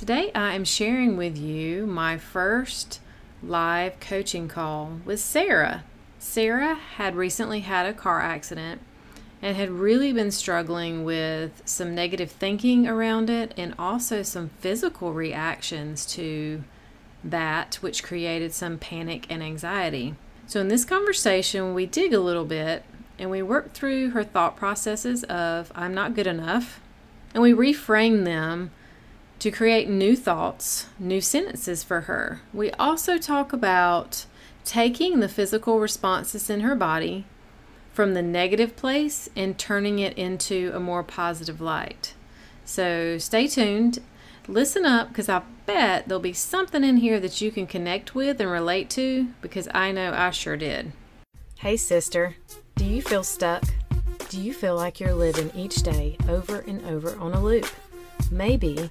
Today I am sharing with you my first live coaching call with Sarah. Sarah had recently had a car accident and had really been struggling with some negative thinking around it and also some physical reactions to that, which created some panic and anxiety. So, in this conversation, we dig a little bit and we work through her thought processes of I'm not good enough, and we reframe them to create new thoughts, new sentences for her. We also talk about taking the physical responses in her body from the negative place and turning it into a more positive light. So stay tuned. Listen up because I bet there'll be something in here that you can connect with and relate to because I know I sure did. Hey, sister, do you feel stuck? Do you feel like you're living each day over and over on a loop? Maybe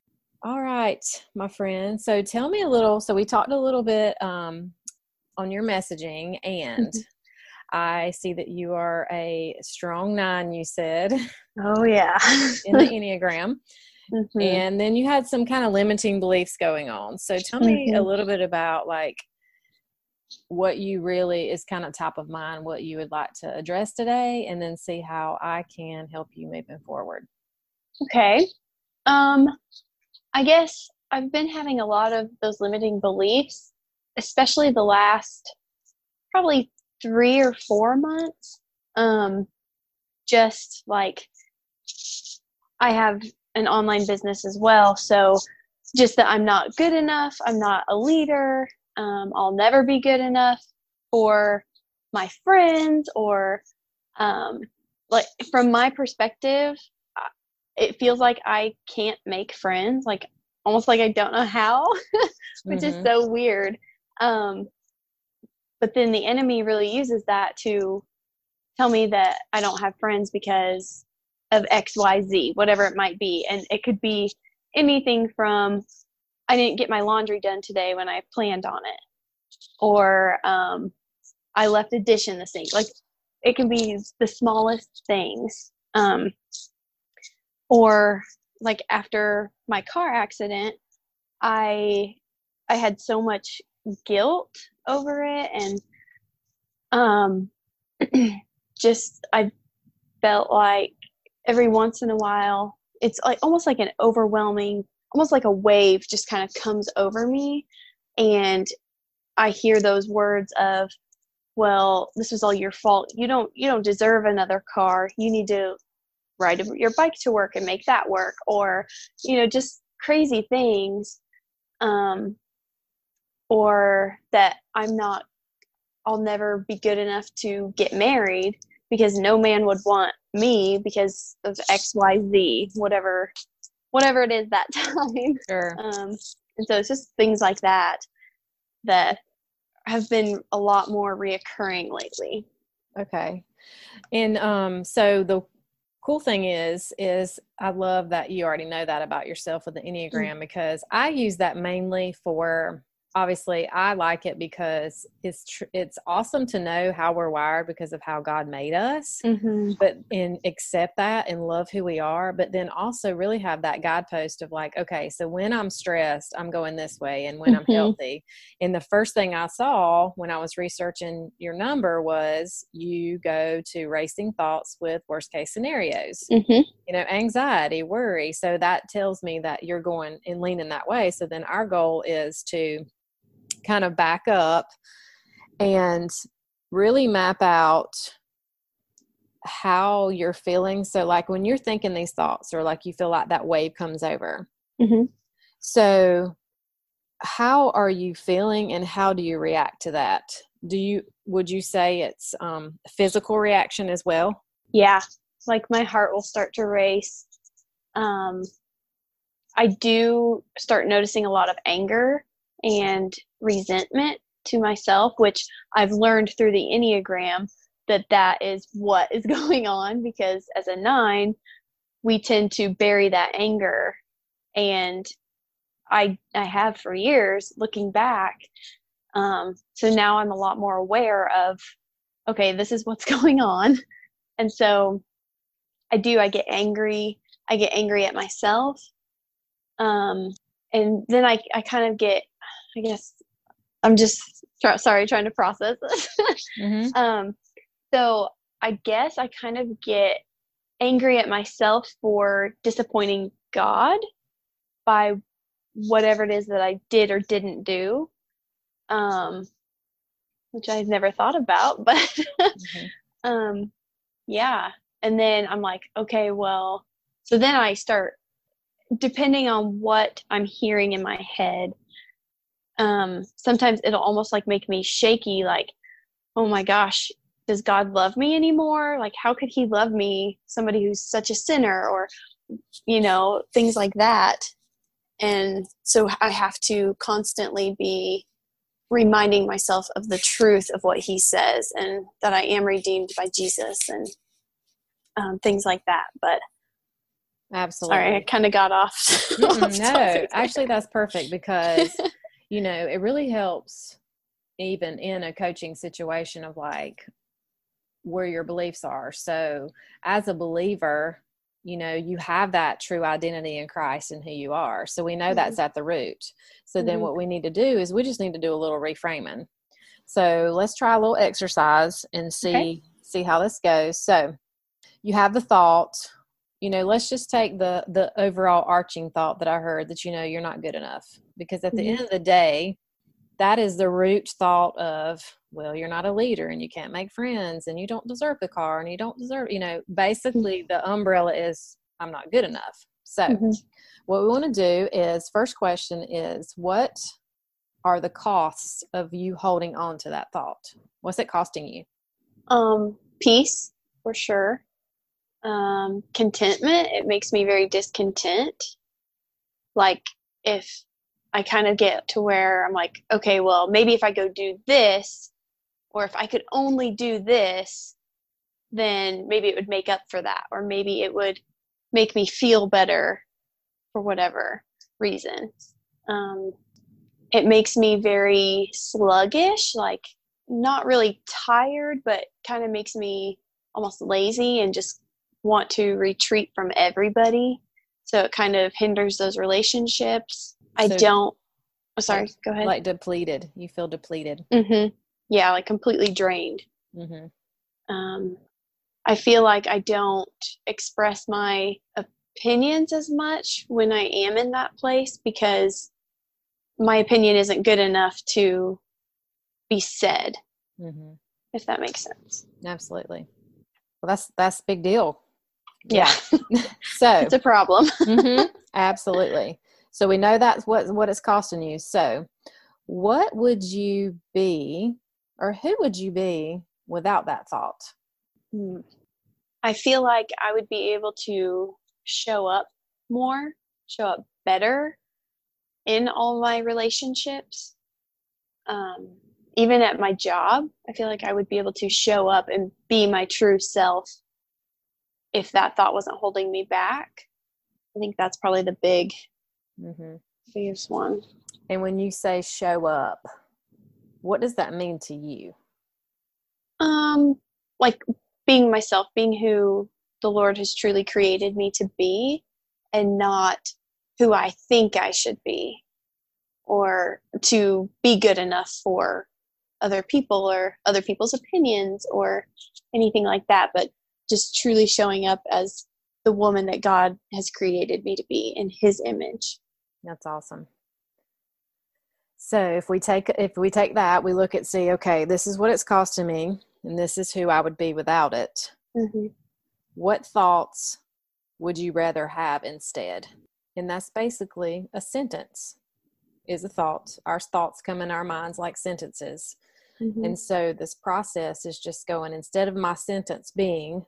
All right, my friend. So tell me a little. So we talked a little bit um, on your messaging, and Mm-hmm. I see that you are a strong nine. You said Oh yeah. in the enneagram, Mhm. and then you had some kind of limiting beliefs going on. So tell me a Mhm. little bit about like what you really is kind of top of mind, what you would like to address today, and then see how I can help you moving forward. Okay. Um, I guess I've been having a lot of those limiting beliefs, especially the last probably three or four months. Um, just like I have an online business as well, so just that I'm not good enough, I'm not a leader, um, I'll never be good enough for my friends or um, like from my perspective it feels like i can't make friends like almost like i don't know how which is Mhm. so weird. Um, but then the enemy really uses that to tell me that i don't have friends because of xyz whatever it might be. And it could be anything from i didn't get my laundry done today when i planned on it or um, i left a dish in the sink. Like it can be the smallest things. Um, or like after my car accident i i had so much guilt over it and um just i felt like every once in a while it's like almost like an overwhelming almost like a wave just kind of comes over me. And i hear those words of well this was all your fault. You don't you don't deserve another car. You need to ride your bike to work and make that work or you know just crazy things um or that i'm not i'll never be good enough to get married because no man would want me because of xyz whatever whatever it is that time Sure. um and so it's just things like that that have been a lot more reoccurring lately Okay. And um, so the cool thing is, is I love that you already know that about yourself with the mm. Enneagram because I use that mainly for obviously I like it because it's tr- it's awesome to know how we're wired because of how God made us, Mm-hmm. but and accept that and love who we are, but then also really have that guidepost of like, okay, so when I'm stressed, I'm going this way, and when Mhm. I'm healthy. And the first thing I saw when I was researching your number was you go to racing thoughts with worst case scenarios Mm-hmm. you know, anxiety, worry. So that tells me that you're going and leaning that way. So then our goal is to kind of back up and really map out how you're feeling. So, like when you're thinking these thoughts, or like you feel like that wave comes over. Mm-hmm. So, how are you feeling and how do you react to that? Do you, would you say it's um, physical reaction as well? Yeah, like my heart will start to race. Um, I do start noticing a lot of anger and resentment to myself, which I've learned through the Enneagram that that is what is going on because as a nine, we tend to bury that anger. And I, I have for years looking back. Um, so now I'm a lot more aware of, okay, this is what's going on. And so I do, I get angry. I get angry at myself. Um, and then I, I kind of get, I guess, I'm just sorry, trying to process this. Mm-hmm. um, so I guess I kind of get angry at myself for disappointing God by whatever it is that I did or didn't do. Um, which I've never thought about, but Mm-hmm. um, yeah. And then I'm like, okay, well, so then I start, depending on what I'm hearing in my head, um, sometimes it'll almost like make me shaky, like, oh my gosh, does God love me anymore? Like, how could He love me, somebody who's such a sinner, or, you know, things like that. And so I have to constantly be reminding myself of the truth of what He says and that I am redeemed by Jesus and um, things like that. But Absolutely. sorry, I kind of got off. Off no, topic actually, that's perfect because you know it really helps even in a coaching situation of like where your beliefs are. So, as a believer, you know you have that true identity in Christ and who you are. So we know that's at the root. So then Mhm. what we need to do is we just need to do a little reframing. So let's try a little exercise and see Okay. see how this goes. So you have the thought you know let's just take the the overall arching thought that i heard that you know you're not good enough because at the Mhm. end of the day that is the root thought of well you're not a leader and you can't make friends and you don't deserve the car and you don't deserve you know basically the umbrella is i'm not good enough so Mhm. what we want to do is first question is what are the costs of you holding on to that thought what's it costing you Um, peace for sure. Um, contentment. It makes me very discontent. Like if I kind of get to where I'm like, okay, well, maybe if I go do this, or if I could only do this, then maybe it would make up for that, or maybe it would make me feel better for whatever reason. Um, it makes me very sluggish, like not really tired, but kind of makes me almost lazy and just want to retreat from everybody. So it kind of hinders those relationships. I don't. Oh, sorry, go ahead. like depleted you feel depleted hmm Yeah, like completely drained. hmm Um, I feel like I don't express my opinions as much when I am in that place because my opinion isn't good enough to be said, hmm if that makes sense. absolutely well that's that's a big deal Yeah, so it's a problem. mhm, absolutely. So we know that's what what it's costing you. So what would you be or who would you be without that thought? Hmm. I feel like I would be able to show up more, show up better in all my relationships. Um, even at my job, I feel like I would be able to show up and be my true self if that thought wasn't holding me back. I think that's probably the big, hmm biggest one. And when you say show up, what does that mean to you? Um, like being myself, being who the Lord has truly created me to be, and not who I think I should be, or to be good enough for other people or other people's opinions or anything like that, but just truly showing up as the woman that God has created me to be in his image. That's awesome. So if we take if we take that, we look at see, okay, this is what it's costing me, and this is who I would be without it. Mm-hmm. What thoughts would you rather have instead? And that's basically a sentence. Is a thought. Our thoughts come in our minds like sentences. Mm-hmm. And so this process is just going instead of my sentence being,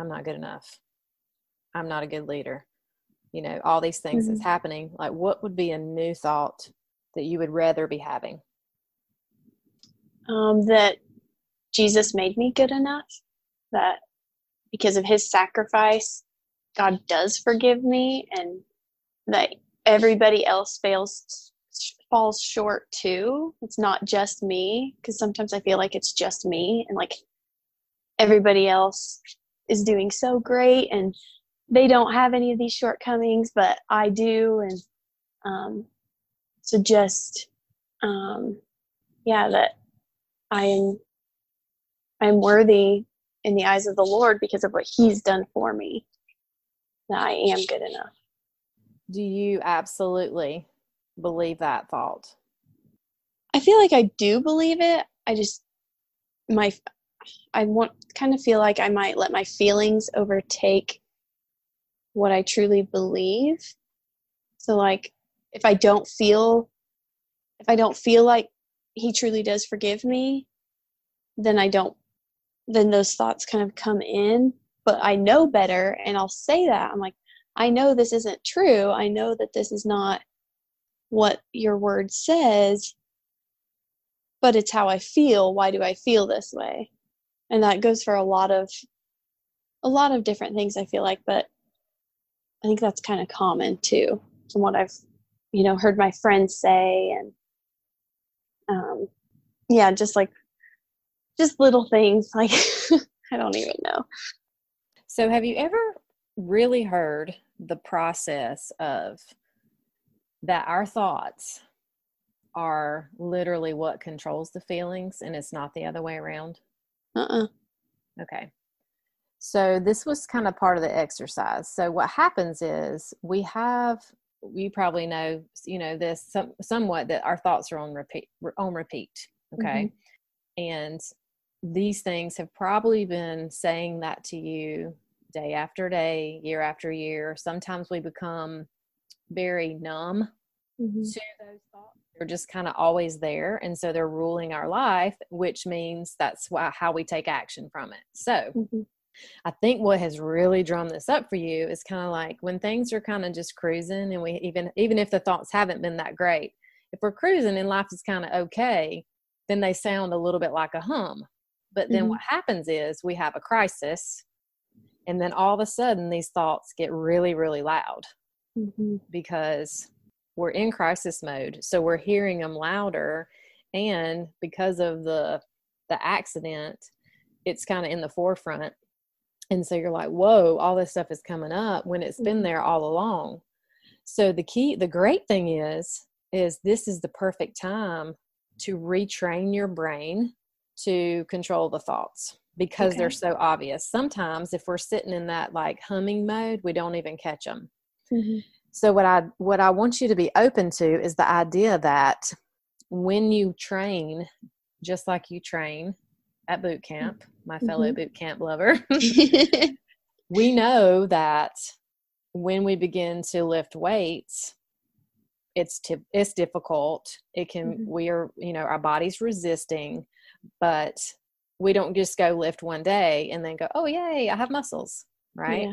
I'm not good enough. I'm not a good leader. You know, all these things mm-hmm. that's happening. Like, what would be a new thought that you would rather be having? Um, that Jesus made me good enough, that because of his sacrifice, God does forgive me, and that everybody else fails falls short too. It's not just me, because sometimes I feel like it's just me, and like everybody else is doing so great, and they don't have any of these shortcomings, but I do, and um, so just um yeah that i am i'm worthy in the eyes of the lord because of what he's done for me that i am good enough. Do you absolutely believe that thought? I feel like i do believe it. I just my i want kind of feel like i might let my feelings overtake what i truly believe so like if I don't feel if I don't feel like he truly does forgive me, then I don't then those thoughts kind of come in, but I know better and I'll say that. I'm like, I know this isn't true. I know that this is not what your word says, but it's how I feel. Why do I feel this way? And that goes for a lot of a lot of different things I feel like, but I think that's kind of common too from what I've you know heard my friends say and um yeah just like just little things like i don't even know. So have you ever really heard the process of that our thoughts are literally what controls the feelings and it's not the other way around uh-uh. Okay. So this was kind of part of the exercise. So what happens is we have you probably know you know this some, somewhat that our thoughts are on repeat on repeat okay? Mm-hmm. and these things have probably been saying that to you day after day year after year. Sometimes we become very numb mm-hmm. to those thoughts they're just kind of always there and so they're ruling our life which means that's why how we take action from it so mm-hmm. I think what has really drummed this up for you is kind of like when things are kind of just cruising and we even even if the thoughts haven't been that great, if we're cruising and life is kind of okay, then they sound a little bit like a hum. But then mm-hmm. what happens is we have a crisis and then all of a sudden these thoughts get really really loud mm-hmm. because we're in crisis mode so we're hearing them louder and because of the the accident it's kind of in the forefront and so you're like whoa all this stuff is coming up when it's been mm-hmm. there all along so the key the great thing is is this is the perfect time to retrain your brain to control the thoughts because okay. they're so obvious sometimes if we're sitting in that like humming mode we don't even catch them mm-hmm. So what i what i want you to be open to is the idea that when you train just like you train at boot camp, my fellow mm-hmm. boot camp lover, we know that when we begin to lift weights, it's t- it's difficult. It can mm-hmm. we are you know our body's resisting, but we don't just go lift one day and then go oh yay I have muscles right. Yeah.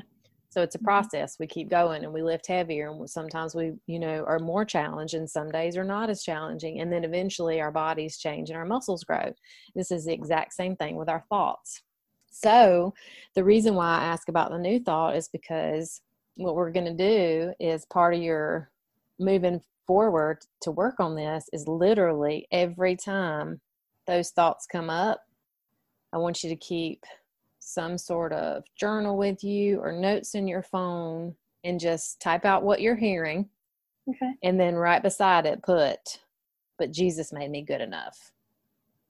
So it's a mm-hmm. process. We keep going and we lift heavier, and sometimes we, you know, are more challenged, and some days are not as challenging. And then eventually our bodies change and our muscles grow. This is the exact same thing with our thoughts. So the reason why I ask about the new thought is because what we're going to do is part of your moving forward to work on this is literally every time those thoughts come up, I want you to keep some sort of journal with you or notes in your phone and just type out what you're hearing. Okay. And then right beside it, put, but Jesus made me good enough.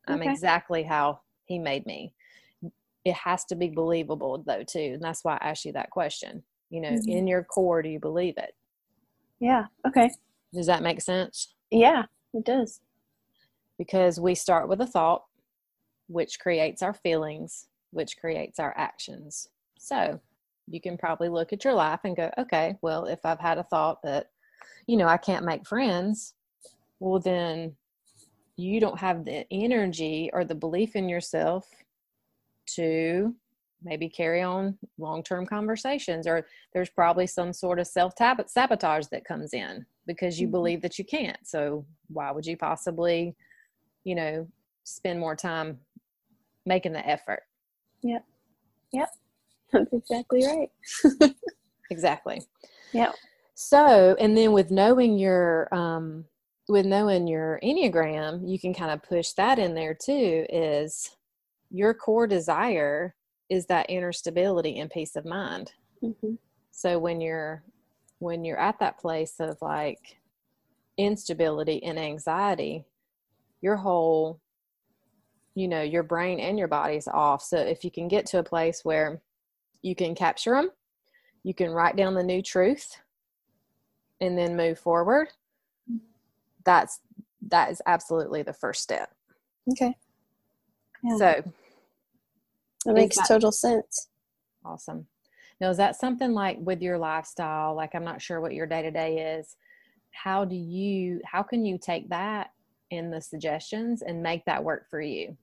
I'm Okay. exactly how he made me. It has to be believable though, too. And that's why I asked you that question. You know, Mhm. in your core, do you believe it? Yeah. Okay. Does that make sense? Yeah, it does. Because we start with a thought, which creates our feelings, which creates our actions. So you can probably look at your life and go, okay, well, if I've had a thought that, you know, I can't make friends, well, then you don't have the energy or the belief in yourself to maybe carry on long term conversations, or there's probably some sort of self sabotage that comes in because you Mhm. believe that you can't. So, why would you possibly, you know, spend more time making the effort? That's exactly right. Exactly. Yeah. So, and then with knowing your um with knowing your enneagram, you can kind of push that in there too is your core desire is that inner stability and peace of mind. hmm So when you're when you're at that place of like instability and anxiety, your whole you know, your brain and your body's off. So if you can get to a place where you can capture them, you can write down the new truth and then move forward. That's that is absolutely the first step. Okay. Yeah. So That makes that- total sense. Awesome. Now, is that something like with your lifestyle? Like, I'm not sure what your day to day is. How do you, how can you take that in the suggestions and make that work for you?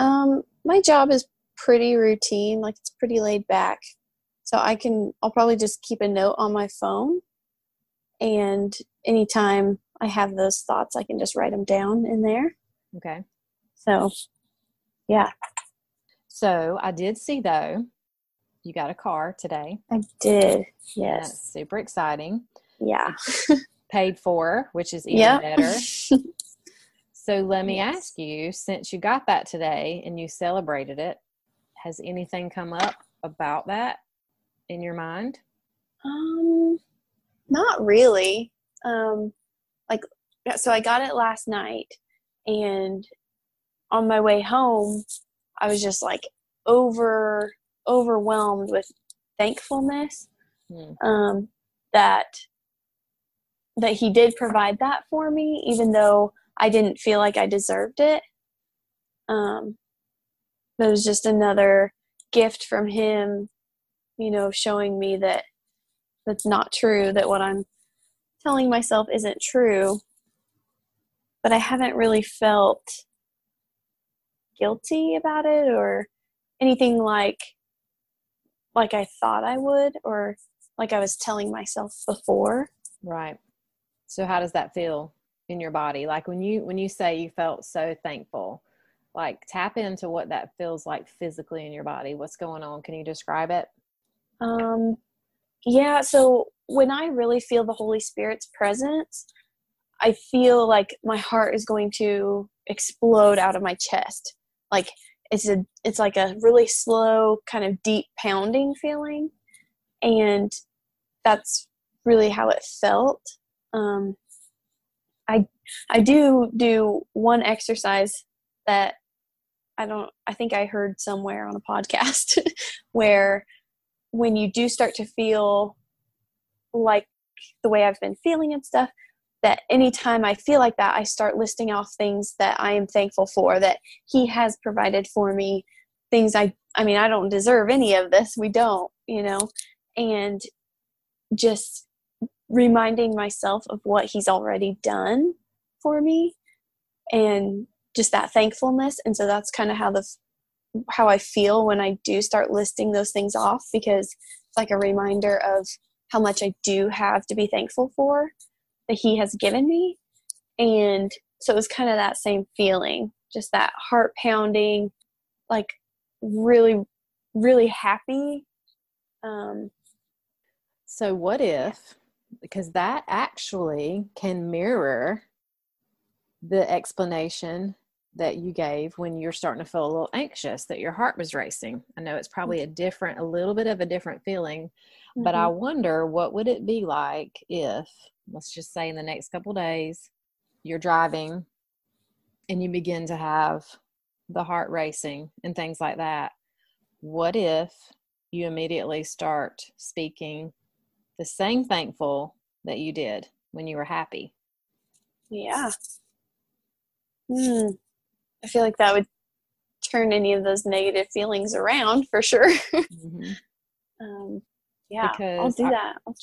Um, my job is pretty routine, like it's pretty laid back. So I can I'll probably just keep a note on my phone and anytime I have those thoughts I can just write them down in there. Okay. So yeah, So, I did see though, you got a car today. I did. Yes. That's super exciting. Yeah. Paid for, which is even Yeah. better. So, let me Yes. ask you since you got that today and you celebrated it, has anything come up about that in your mind? Um, not really. Um, like, so I got it last night, and on my way home, I was just like over overwhelmed with thankfulness Hmm. um, that that he did provide that for me, even though I didn't feel like I deserved it. Um, it was just another gift from him, you know, showing me that that's not true, that what I'm telling myself isn't true. But I haven't really felt guilty about it or anything like like I thought I would or like I was telling myself before. Right. So how does that feel in your body? Like when you when you say you felt so thankful, like tap into what that feels like physically in your body. What's going on? Can you describe it? Um, yeah, so when I really feel the Holy Spirit's presence, I feel like my heart is going to explode out of my chest. Like it's a it's like a really slow kind of deep pounding feeling and that's really how it felt. Um, I I do do one exercise that I don't I think I heard somewhere on a podcast where when you do start to feel like the way I've been feeling and stuff, that anytime I feel like that, I start listing off things that I am thankful for, that He has provided for me, things I, I mean, I don't deserve any of this. We don't, you know, and just reminding myself of what He's already done for me and just that thankfulness. And so that's kind of how the, how I feel when I do start listing those things off because it's like a reminder of how much I do have to be thankful for that He has given me. And so it was kind of that same feeling, just that heart pounding, like really, really happy. Um, So what if because that actually can mirror the explanation that you gave when you're starting to feel a little anxious that your heart was racing i know it's probably a different a little bit of a different feeling mm-hmm. but i mm-hmm. wonder what would it be like if let's just say in the next couple days you're driving and you begin to have the heart racing and things like that what if you immediately start speaking the same thankful that you did when you were happy yeah hmm I feel like that would turn any of those negative feelings around for sure. mm-hmm. um, yeah, because I'll do I, that. I'll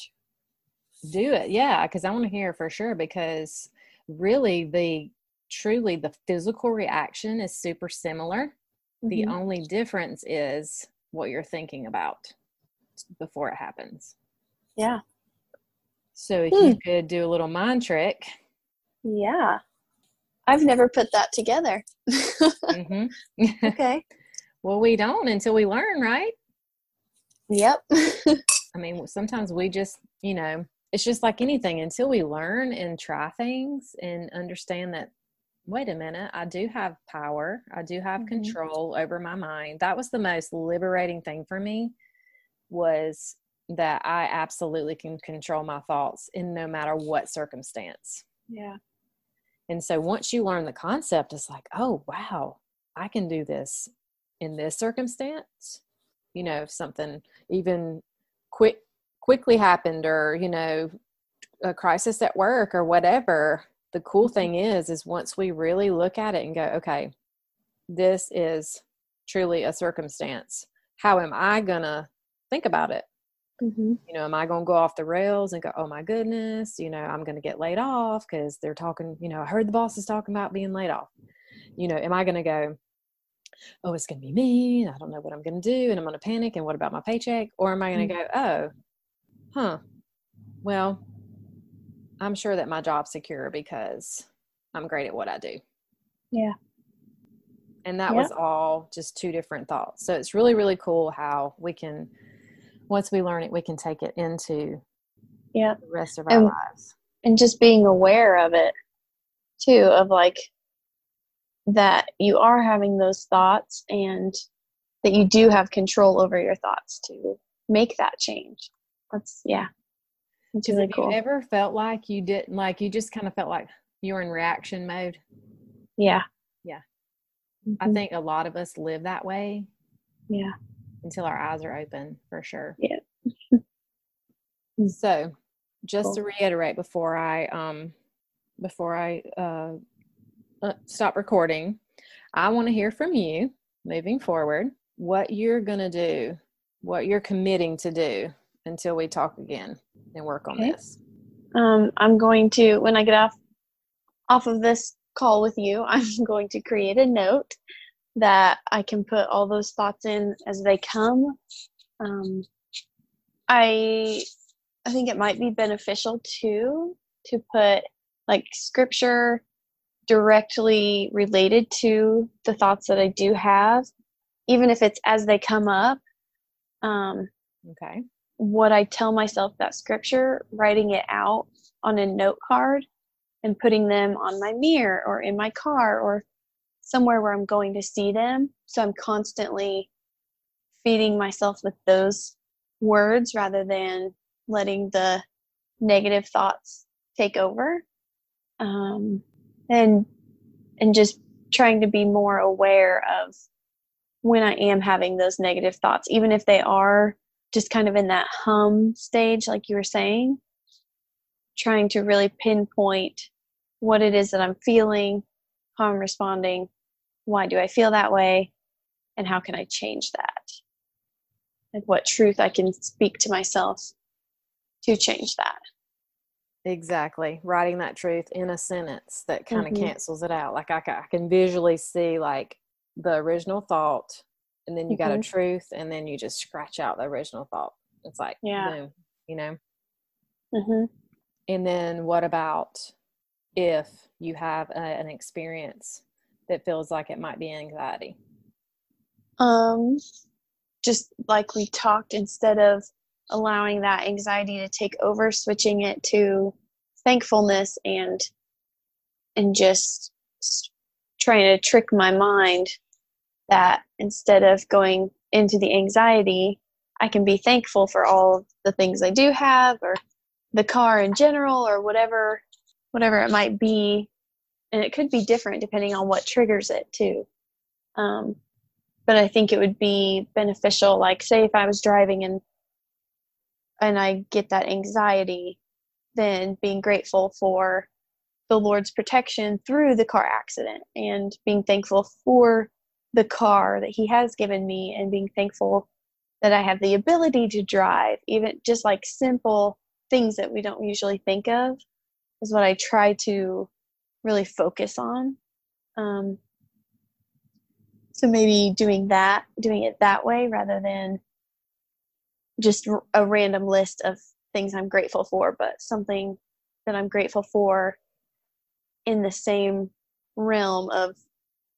do it, yeah, because I want to hear for sure. Because really, the truly the physical reaction is super similar. Mm-hmm. The only difference is what you're thinking about before it happens. Yeah. So if hmm. you could do a little mind trick. Yeah. I've never put that together. mm-hmm. okay. Well, we don't until we learn, right? Yep. I mean, sometimes we just, you know, it's just like anything until we learn and try things and understand that wait a minute, I do have power. I do have mm-hmm. control over my mind. That was the most liberating thing for me was that I absolutely can control my thoughts in no matter what circumstance. Yeah. And so once you learn the concept, it's like, oh, wow, I can do this in this circumstance. You know, if something even quick quickly happened or, you know, a crisis at work or whatever, the cool mm-hmm. thing is is once we really look at it and go, okay, this is truly a circumstance. How am I going to think about it? Mm-hmm. You know, am I going to go off the rails and go, oh my goodness, you know, I'm going to get laid off because they're talking, you know, I heard the boss is talking about being laid off. You know, am I going to go, oh, it's going to be me. I don't know what I'm going to do. And I'm going to panic. And what about my paycheck? Or am I going to mm-hmm. go, oh, huh, well, I'm sure that my job's secure because I'm great at what I do. Yeah. And that yeah. was all just two different thoughts. So it's really, really cool how we can once we learn it, we can take it into yeah the rest of our and, lives. And just being aware of it too, of like that you are having those thoughts and that you do have control over your thoughts to make that change. That's yeah. It's really cool. You ever felt like you didn't like you just kind of felt like you were in reaction mode? Yeah. Yeah. Mm-hmm. I think a lot of us live that way. Yeah until our eyes are open for sure. Yeah. so just cool. to reiterate before I um before I uh, uh stop recording, I want to hear from you moving forward what you're going to do, what you're committing to do until we talk again and work on okay. this. Um, I'm going to when I get off off of this call with you, I'm going to create a note that I can put all those thoughts in as they come. Um, I I think it might be beneficial too to put like scripture directly related to the thoughts that I do have, even if it's as they come up. Um, okay. What I tell myself that scripture, writing it out on a note card and putting them on my mirror or in my car or somewhere where I'm going to see them. So I'm constantly feeding myself with those words rather than letting the negative thoughts take over. Um, and and just trying to be more aware of when I am having those negative thoughts, even if they are just kind of in that hum stage, like you were saying, trying to really pinpoint what it is that I'm feeling, how I'm responding, why do I feel that way? And how can I change that? Like what truth I can speak to myself to change that. Exactly. Writing that truth in a sentence that kind of mm-hmm. cancels it out. Like I, I can visually see like the original thought and then you mm-hmm. got a mm-hmm. truth and then you just scratch out the original thought. It's like, yeah. boom, you know? Mm-hmm. And then what about if you have a, an experience that feels like it might be anxiety? Um, just like we talked, instead of allowing that anxiety to take over, switching it to thankfulness and and just trying to trick my mind that instead of going into the anxiety, I can be thankful for all the things I do have or the car in general or whatever whatever it might be and it could be different depending on what triggers it too. Um, but i think it would be beneficial like say if i was driving and and i get that anxiety then being grateful for the lord's protection through the car accident and being thankful for the car that he has given me and being thankful that i have the ability to drive even just like simple things that we don't usually think of is what I try to really focus on. Um, so maybe doing that, doing it that way rather than just a random list of things I'm grateful for, but something that I'm grateful for in the same realm of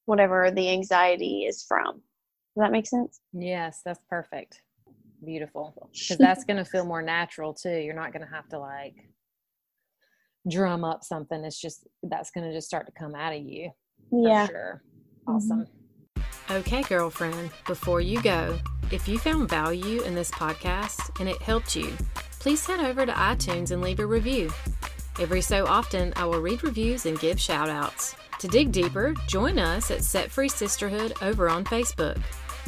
whatever the anxiety is from. Does that make sense? Yes, that's perfect beautiful because that's going to feel more natural too you're not going to have to like drum up something it's just that's going to just start to come out of you yeah. sure. Mm-hmm. awesome. Mm-hmm. okay girlfriend before you go if you found value in this podcast and it helped you please head over to itunes and leave a review. Every so often i will read reviews and give shout outs to dig deeper join us at set free sisterhood over on facebook